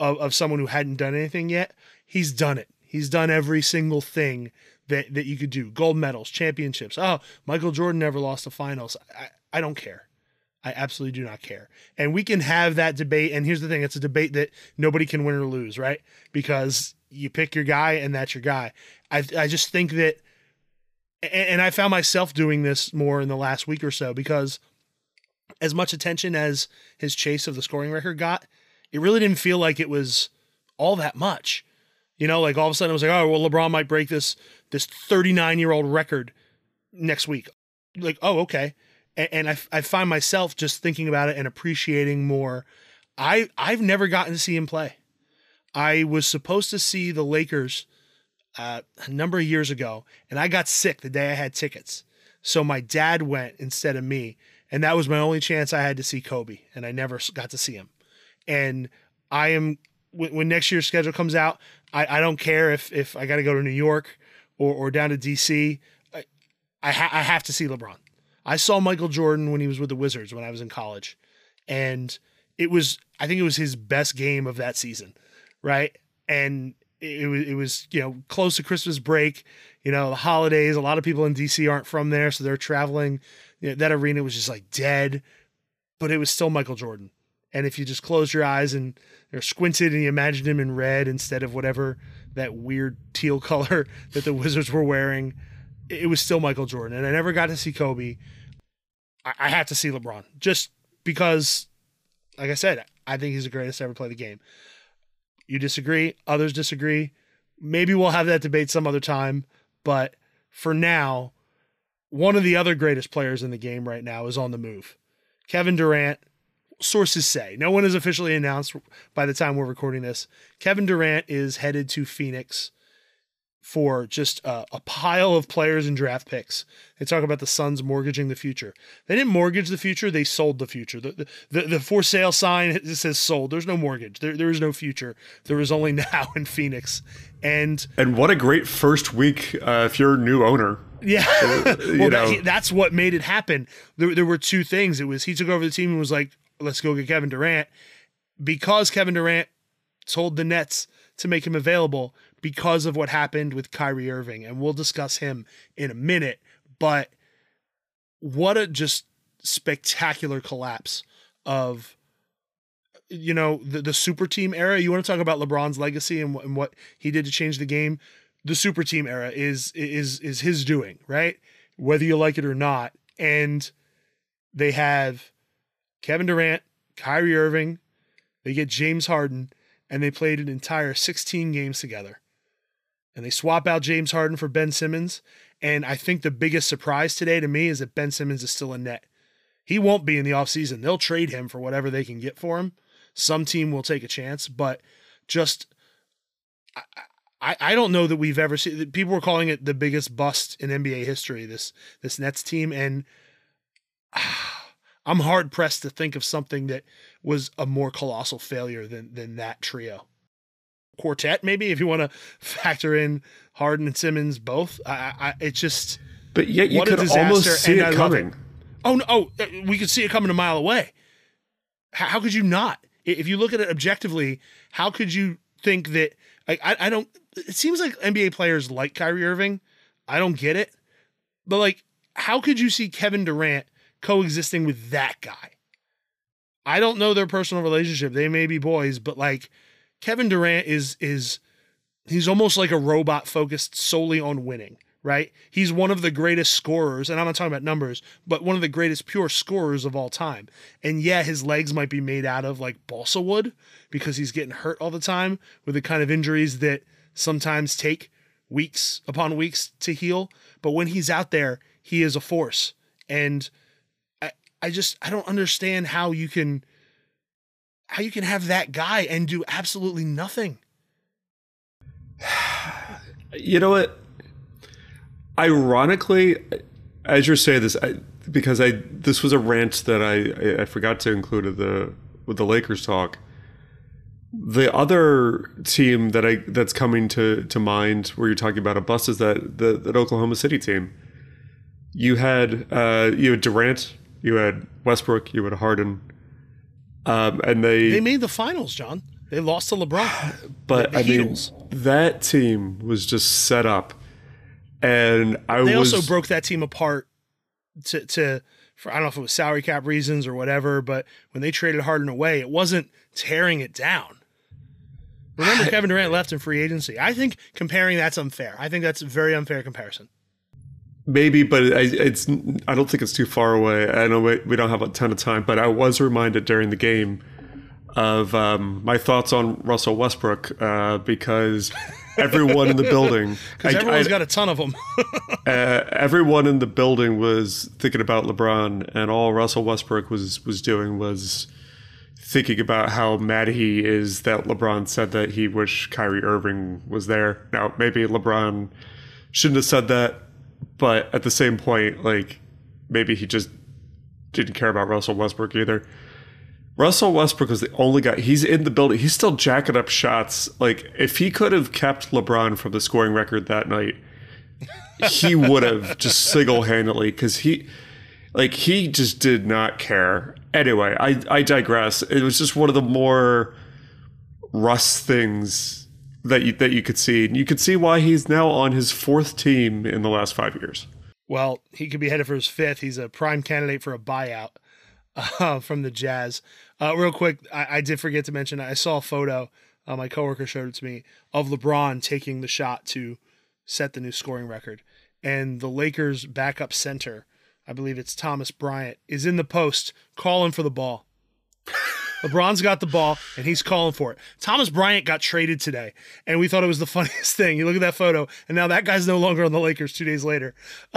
of, of someone who hadn't done anything yet. He's done it. He's done every single thing that that you could do. Gold medals, championships. Oh, Michael Jordan never lost the finals. I, I don't care. I absolutely do not care. And we can have that debate. And here's the thing it's a debate that nobody can win or lose, right? Because you pick your guy and that's your guy. I, I just think that, and, and I found myself doing this more in the last week or so because as much attention as his chase of the scoring record got, it really didn't feel like it was all that much. You know, like all of a sudden it was like, oh, well, LeBron might break this this 39 year old record next week. Like, oh, okay and I, I find myself just thinking about it and appreciating more. I I've never gotten to see him play. I was supposed to see the Lakers uh, a number of years ago, and I got sick the day I had tickets. So my dad went instead of me, and that was my only chance I had to see Kobe, and I never got to see him. And I am when, when next year's schedule comes out, I, I don't care if if I got to go to New York or or down to DC. I I, ha- I have to see LeBron. I saw Michael Jordan when he was with the Wizards when I was in college. And it was I think it was his best game of that season, right? And it was it was, you know, close to Christmas break, you know, the holidays, a lot of people in DC aren't from there, so they're traveling. You know, that arena was just like dead, but it was still Michael Jordan. And if you just closed your eyes and or squinted and you imagined him in red instead of whatever that weird teal color that the Wizards were wearing, it was still Michael Jordan. And I never got to see Kobe. I, I had to see LeBron just because, like I said, I think he's the greatest to ever play the game. You disagree, others disagree. Maybe we'll have that debate some other time. But for now, one of the other greatest players in the game right now is on the move. Kevin Durant, sources say, no one has officially announced by the time we're recording this. Kevin Durant is headed to Phoenix for just a, a, pile of players and draft picks. They talk about the Suns mortgaging the future. They didn't mortgage the future; they sold the future. The the, the, for sale sign says sold. There's no mortgage. There there is no future. There is only now in Phoenix. And and what a great first week uh, if you're a new owner. Yeah, well, that, that's what made it happen. There, there were two things. It was he took over the team and was like, "Let's go get Kevin Durant," because Kevin Durant told the Nets to make him available because of what happened with Kyrie Irving. And we'll discuss him in a minute. But what a just spectacular collapse of you know, the, the super team era. You want to talk about LeBron's legacy and, and what he did to change the game. The super team era is is is his doing, right? Whether you like it or not. And they have Kevin Durant, Kyrie Irving, they get James Harden, and they played an entire 16 games together. And they swap out James Harden for Ben Simmons. And I think the biggest surprise today to me is that Ben Simmons is still in net. He won't be in the offseason. They'll trade him for whatever they can get for him. Some team will take a chance, but just I, I, I don't know that we've ever seen people were calling it the biggest bust in NBA history, this this Nets team. And I'm hard pressed to think of something that was a more colossal failure than than that trio. Quartet, maybe if you want to factor in Harden and Simmons both. I, I it's just But yet you What could almost see it coming. Oh no! Oh, uh, we could see it coming a mile away. How, how could you not? If you look at it objectively, how could you think that? I, I I don't. It seems like NBA players like Kyrie Irving. I don't get it, but like, how could you see Kevin Durant coexisting with that guy? I don't know their personal relationship. They may be boys, but like, Kevin Durant is is he's almost like a robot focused solely on winning right? He's one of the greatest scorers, and I'm not talking about numbers, but one of the greatest pure scorers of all time. And yeah, his legs might be made out of like balsa wood because he's getting hurt all the time with the kind of injuries that sometimes take weeks upon weeks to heal. But when he's out there, he is a force. And I, I just I don't understand how you can how you can have that guy and do absolutely nothing. You know what? Ironically, as you're saying this, I, because I this was a rant that I, I forgot to include in the with the Lakers talk. The other team that I that's coming to to mind where you're talking about a bust is that the that Oklahoma City team. You had uh, you had Durant, you had Westbrook, you had Harden, um, and They they made the finals, John. They lost to LeBron. But the I mean, that team was just set up, and I They was also broke that team apart to to for I don't know if it was salary cap reasons or whatever, but when they traded Harden away, it wasn't tearing it down. Remember, Kevin Durant left in free agency. I think comparing that's unfair. I think that's a very unfair comparison. Maybe, but I, it's I don't think it's too far away. I know we, we don't have a ton of time, but I was reminded during the game of um, my thoughts on Russell Westbrook uh, because everyone in the building, Because everyone's I- got a ton of them. uh, everyone in the building was thinking about LeBron, and all Russell Westbrook was was doing was thinking about how mad he is that LeBron said that he wished Kyrie Irving was there. Now, maybe LeBron shouldn't have said that, but at the same point, like maybe he just didn't care about Russell Westbrook either. Russell Westbrook was the only guy. He's in the building. He's still jacking up shots. Like if he could have kept LeBron from the scoring record that night, he would have just single handedly because he, like he just did not care. Anyway, I I digress. It was just one of the more Russ things that you that you could see, and you could see why he's now on his fourth team in the last five years. Well, he could be headed for his fifth. He's a prime candidate for a buyout uh, from the Jazz. Uh, real quick, I, I did forget to mention I saw a photo. Uh, my coworker showed it to me of LeBron taking the shot to set the new scoring record, and the Lakers' backup center, I believe it's Thomas Bryant, is in the post calling for the ball. LeBron's got the ball and he's calling for it. Thomas Bryant got traded today, and we thought it was the funniest thing. You look at that photo, and now that guy's no longer on the Lakers two days later.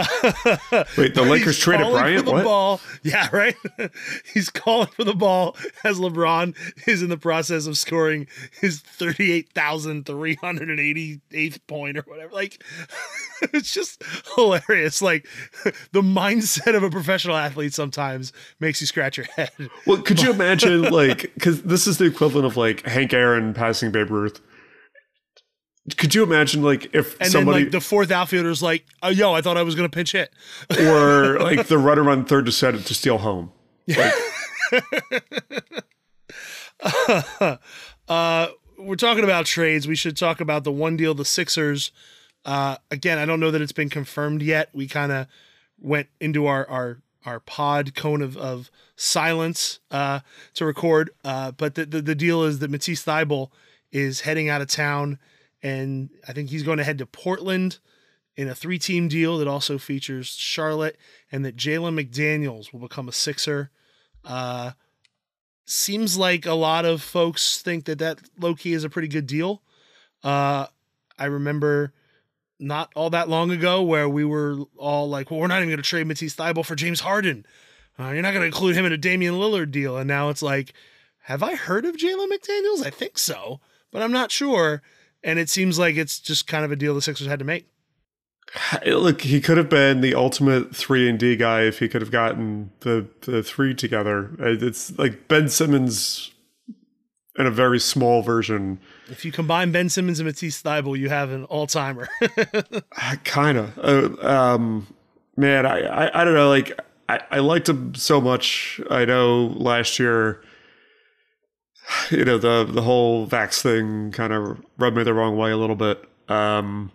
Wait, the Lakers traded Bryant? For the What? ball. Yeah, right. He's calling for the ball as LeBron is in the process of scoring his thirty-eight thousand three hundred and eighty-eighth point or whatever. Like, it's just hilarious. Like, the mindset of a professional athlete sometimes makes you scratch your head. Well, could you imagine, like, because this is the equivalent of like Hank Aaron passing Babe Ruth. Could you imagine, like, if And somebody then like the fourth outfielder's like, "Oh, yo, I thought I was gonna pinch hit." or like the runner on third to set it to steal home? Uh, we're talking about trades. We should talk about the one deal the Sixers. Uh, again, I don't know that it's been confirmed yet. We kind of went into our our our pod cone of, of silence uh, to record. Uh, but the, the the deal is that Matisse Thybulle is heading out of town, and I think he's going to head to Portland in a three team deal that also features Charlotte, and that Jalen McDaniels will become a Sixer. Uh, seems like a lot of folks think that that low key is a pretty good deal. Uh, I remember not all that long ago where we were all like, well, we're not even going to trade Matisse Thybulle for James Harden. Uh, you're not going to include him in a Damian Lillard deal. And now it's like, have I heard of Jalen McDaniels? I think so, but I'm not sure. And it seems like it's just kind of a deal the Sixers had to make. Look, he could have been the ultimate three and D guy if he could have gotten the the three together. It's like Ben Simmons in a very small version. If you combine Ben Simmons and Matisse Thybulle, you have an all timer. kind of. Uh, um, man, I, I I don't know. Like I, I liked him so much. I know last year, you know the the whole Vax thing kind of rubbed me the wrong way a little bit. Um,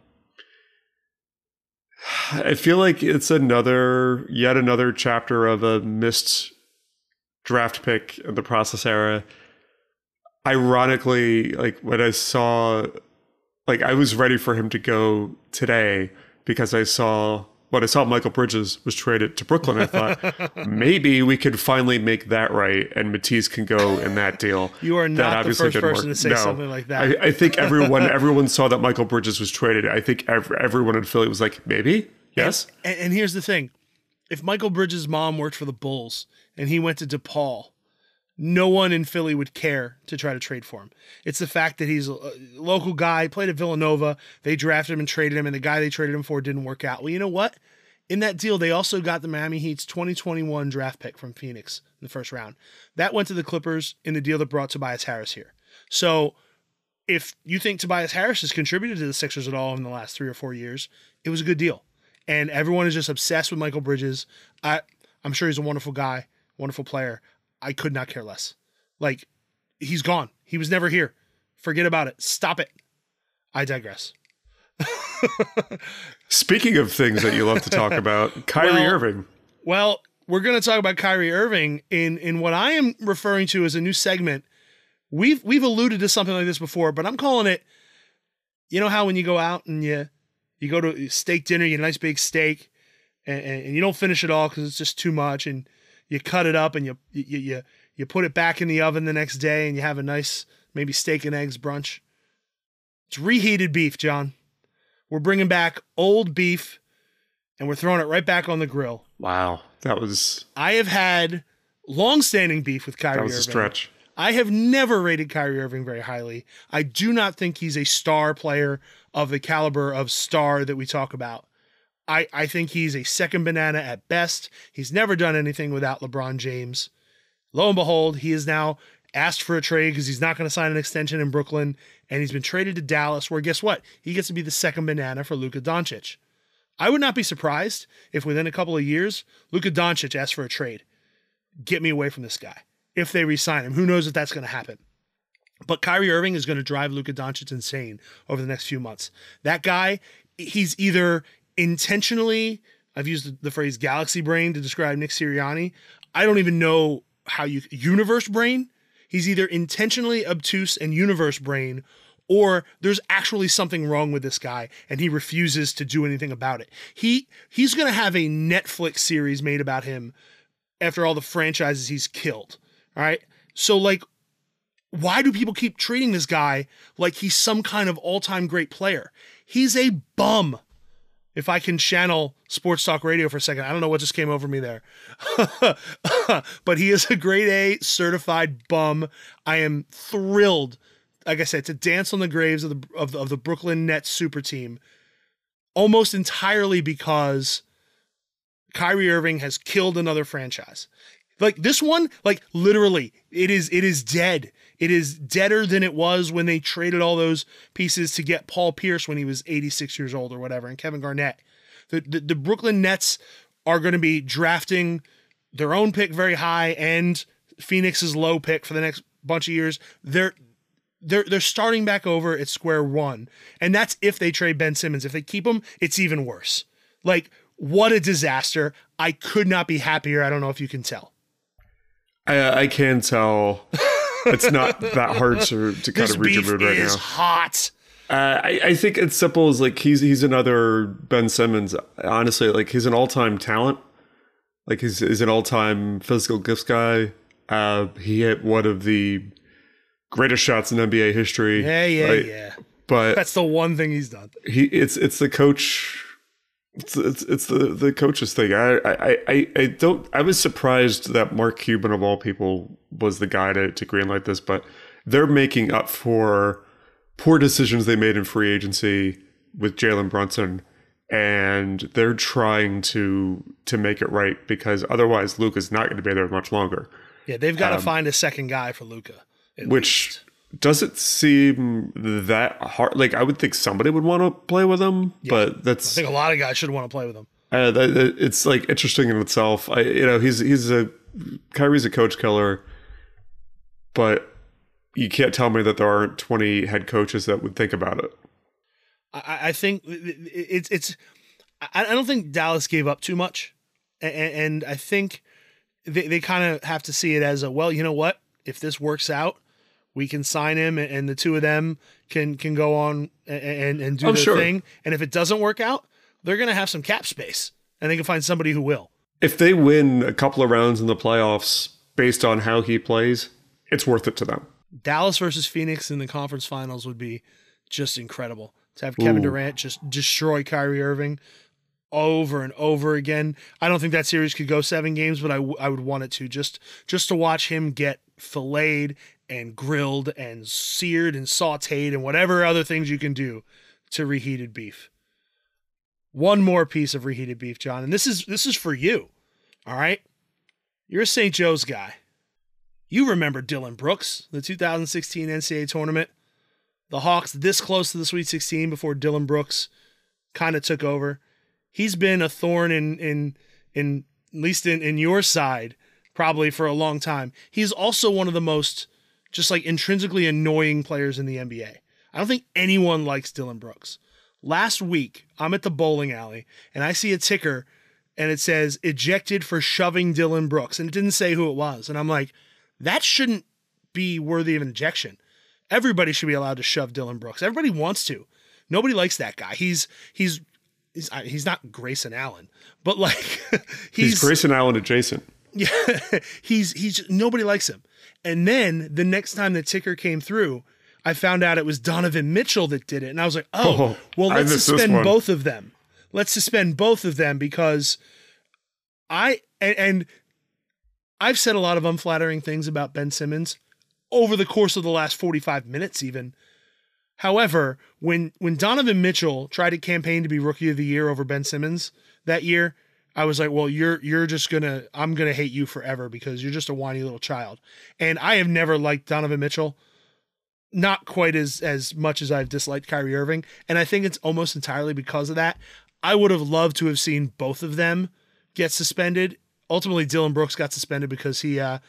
I feel like it's another, yet another chapter of a missed draft pick in the process era. Ironically, like when I saw, like I was ready for him to go today because I saw when I saw Mikal Bridges was traded to Brooklyn. I thought maybe we could finally make that right, and Matisse can go in that deal. You are not the first person work. to say no, something like that. I, I think everyone everyone saw that Mikal Bridges was traded. I think every, everyone in Philly was like, maybe Yes. And, and, here's the thing if Mikal Bridges' mom worked for the Bulls and he went to DePaul, no one in Philly would care to try to trade for him. It's the fact that he's a local guy, played at Villanova. They drafted him and traded him, and the guy they traded him for didn't work out. Well, you know what? In that deal, they also got the Miami Heat's 2021 draft pick from Phoenix in the first round. That went to the Clippers in the deal that brought Tobias Harris here. So if you think Tobias Harris has contributed to the Sixers at all in the last three or four years, it was a good deal and everyone is just obsessed with Mikal Bridges. I I'm sure he's a wonderful guy, wonderful player. I could not care less. Like he's gone. He was never here. Forget about it. Stop it. I digress. Speaking of things that you love to talk about, Kyrie well, Irving. Well, we're going to talk about Kyrie Irving in in what I am referring to as a new segment. We've we've alluded to something like this before, but I'm calling it. You know how when you go out and you you go to steak dinner, you get a nice big steak, and, and you don't finish it all because it's just too much, and you cut it up and you, you you you put it back in the oven the next day, and you have a nice maybe steak and eggs brunch. It's reheated beef, John. We're bringing back old beef, and we're throwing it right back on the grill. Wow, that was. I have had long-standing beef with Kyrie. That was Irving. a stretch. I have never rated Kyrie Irving very highly. I do not think he's a star player of the caliber of star that we talk about. I, I think he's a second banana at best. He's never done anything without LeBron James. Lo and behold, he is now asked for a trade because he's not going to sign an extension in Brooklyn, and he's been traded to Dallas, where guess what? He gets to be the second banana for Luka Doncic. I would not be surprised if within a couple of years, Luka Doncic asks for a trade. Get me away from this guy. If they resign him, who knows if that's going to happen. But Kyrie Irving is going to drive Luka Doncic insane over the next few months. That guy, he's either intentionally, I've used the phrase galaxy brain to describe Nick Sirianni. I don't even know how you, universe brain. He's either intentionally obtuse and universe brain, or there's actually something wrong with this guy and he refuses to do anything about it. He he's going to have a Netflix series made about him after all the franchises he's killed. All right? So like why do people keep treating this guy like he's some kind of all-time great player? He's a bum. If I can channel sports talk radio for a second, I don't know what just came over me there. but he is a grade A certified bum. I am thrilled, like I said, to dance on the graves of the of the, of the Brooklyn Nets super team almost entirely because Kyrie Irving has killed another franchise. Like this one, like literally, it is it is dead. It is deader than it was when they traded all those pieces to get Paul Pierce when he was 86 years old or whatever, and Kevin Garnett. The, the, the Brooklyn Nets are going to be drafting their own pick very high and Phoenix's low pick for the next bunch of years. They're they're they're starting back over at square one, and that's if they trade Ben Simmons. If they keep him, it's even worse. Like what a disaster. I could not be happier. I don't know if you can tell. I, I can tell it's not that hard to, to kind This of read your mood right is now. hot. Uh, I, I think it's simple as like he's he's another Ben Simmons. Honestly, like he's an all time talent. Like he's, he's an all time physical gifts guy. Uh, he hit one of the greatest shots in NBA history. Yeah, yeah, Like, yeah. But That's the one thing he's done. he it's it's the coach it's it's, it's the the coach's thing I, I i i don't i was surprised that mark cuban of all people was the guy to, to greenlight this but they're making up for poor decisions they made in free agency with jalen brunson and they're trying to to make it right because otherwise luke is not going to be there much longer Yeah, they've got to Um, find a second guy for Luka. which doesn't seem that hard like i would think somebody would want to play with him but that's I think a lot of guys should want to play with him. Uh, that, that- it's like interesting in itself. I, you know, he's he's a Kyrie's a coach killer, but you can't tell me that there aren't twenty head coaches that would think about it. I, I think it's it's. I I don't think Dallas gave up too much, and, and I think they they kind of have to see it as a well. You know what? If this works out, we can sign him, and- the two of them can can go on and and, do Oh, their sure. thing. And if it doesn't work out, they're gonna have some cap space, and they can find somebody who will. If they win a couple of rounds in the playoffs based on how he plays, it's worth it to them. Dallas versus Phoenix in the conference finals would be just incredible. To have Kevin Ooh. Durant just destroy Kyrie Irving over and over again. I don't think that series could go seven games, but I, w- I would want it to just just to watch him get filleted and grilled and seared and sautéed and whatever other things you can do to reheated beef. One more piece of reheated beef, John, and this is this is for you. All right, you're a St. Joe's guy. You remember Dillon Brooks, the 2016 NCAA tournament. The Hawks this close to the Sweet 16 before Dillon Brooks kind of took over. He's been a thorn in in in at least in, in your side probably for a long time. He's also one of the most just like intrinsically annoying players in the NBA. I don't think anyone likes Dillon Brooks. Last week, I'm at the bowling alley and I see a ticker and it says ejected for shoving Dillon Brooks and it didn't say who it was. And I'm like, that shouldn't be worthy of an ejection. Everybody should be allowed to shove Dillon Brooks. Everybody wants to. Nobody likes that guy. He's he's he's he's not Grayson Allen, but like He's, he's, Grayson Allen adjacent. yeah, he's he's nobody likes him. And then the next time the ticker came through, I found out it was Donovan Mitchell that did it, and I was like, oh, Oh, well, let's suspend both of them. Let's suspend both of them because I and, and I've said a lot of unflattering things about Ben Simmons over the course of the last 45 minutes even. However, when when Donovan Mitchell tried to campaign to be rookie of the year over Ben Simmons that year, I was like, "Well, you're you're just going to I'm going to hate you forever because you're just a whiny little child." And I have never liked Donovan Mitchell not quite as as much as I've disliked Kyrie Irving, and I think it's almost entirely because of that. I would have loved to have seen both of them get suspended. Ultimately, Dillon Brooks got suspended because he uh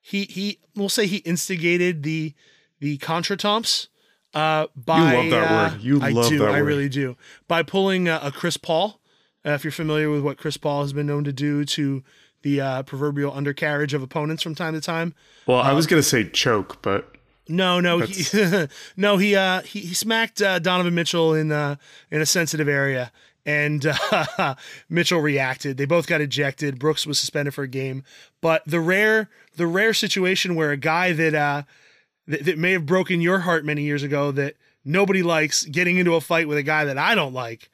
he he we'll say he instigated the the contretemps uh by you love that uh, word. You I love do, that I really do. By pulling uh, a Chris Paul, uh, if you're familiar with what Chris Paul has been known to do to the uh, proverbial undercarriage of opponents from time to time. Well, I was gonna say choke, but No, no, he, no. He uh he, he smacked uh, Donovan Mitchell in uh in a sensitive area, and uh, Mitchell reacted. They both got ejected. Brooks was suspended for a game. But the rare the rare situation where a guy that uh that, that may have broken your heart many years ago that nobody likes getting into a fight with a guy that I don't like,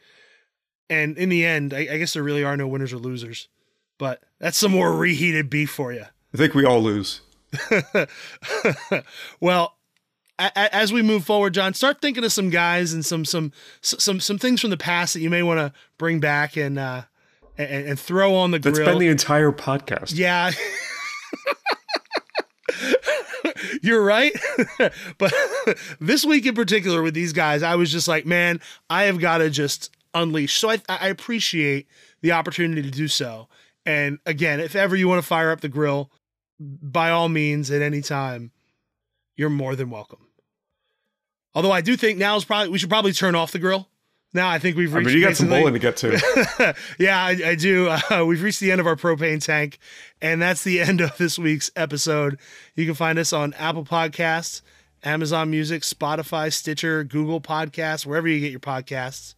and in the end, I, I guess there really are no winners or losers. But that's some more reheated beef for you. I think we all lose. well, a- a- as we move forward, John, start thinking of some guys and some some some some things from the past that you may want to bring back and uh and, and throw on the That's grill. been the entire podcast. yeah. You're right. but this week in particular with these guys, I was just like, man, I have got to just unleash. So I, I appreciate the opportunity to do so. And again, if ever you want to fire up the grill, by all means, at any time, you're more than welcome. Although I do think now is probably we should probably turn off the grill Now I think we've I reached. mean, you got some bowling to get to. yeah, I, I do. Uh, we've reached the end of our propane tank, and that's the end of this week's episode. You can find us on Apple Podcasts, Amazon Music, Spotify, Stitcher, Google Podcasts, wherever you get your podcasts.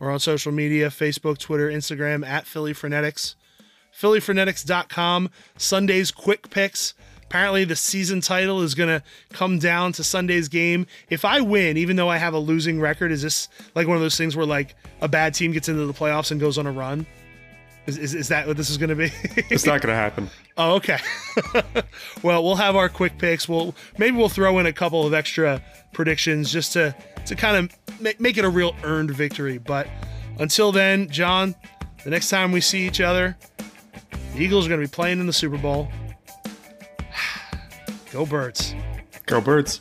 We're on social media Facebook, Twitter, Instagram at Philly Frenetics. PhillyFrenetics.com. Sunday's quick picks. Apparently, the season title is going to come down to Sunday's game. If I win, even though I have a losing record, is this like one of those things where like a bad team gets into the playoffs and goes on a run? Is, is, is that what this is going to be? It's not going to happen. oh, okay. well, we'll have our quick picks. We'll maybe we'll throw in a couple of extra predictions just to to kind of make, make it a real earned victory. But until then, John, the next time we see each other, the Eagles are going to be playing in the Super Bowl. Go Birds. Go birds.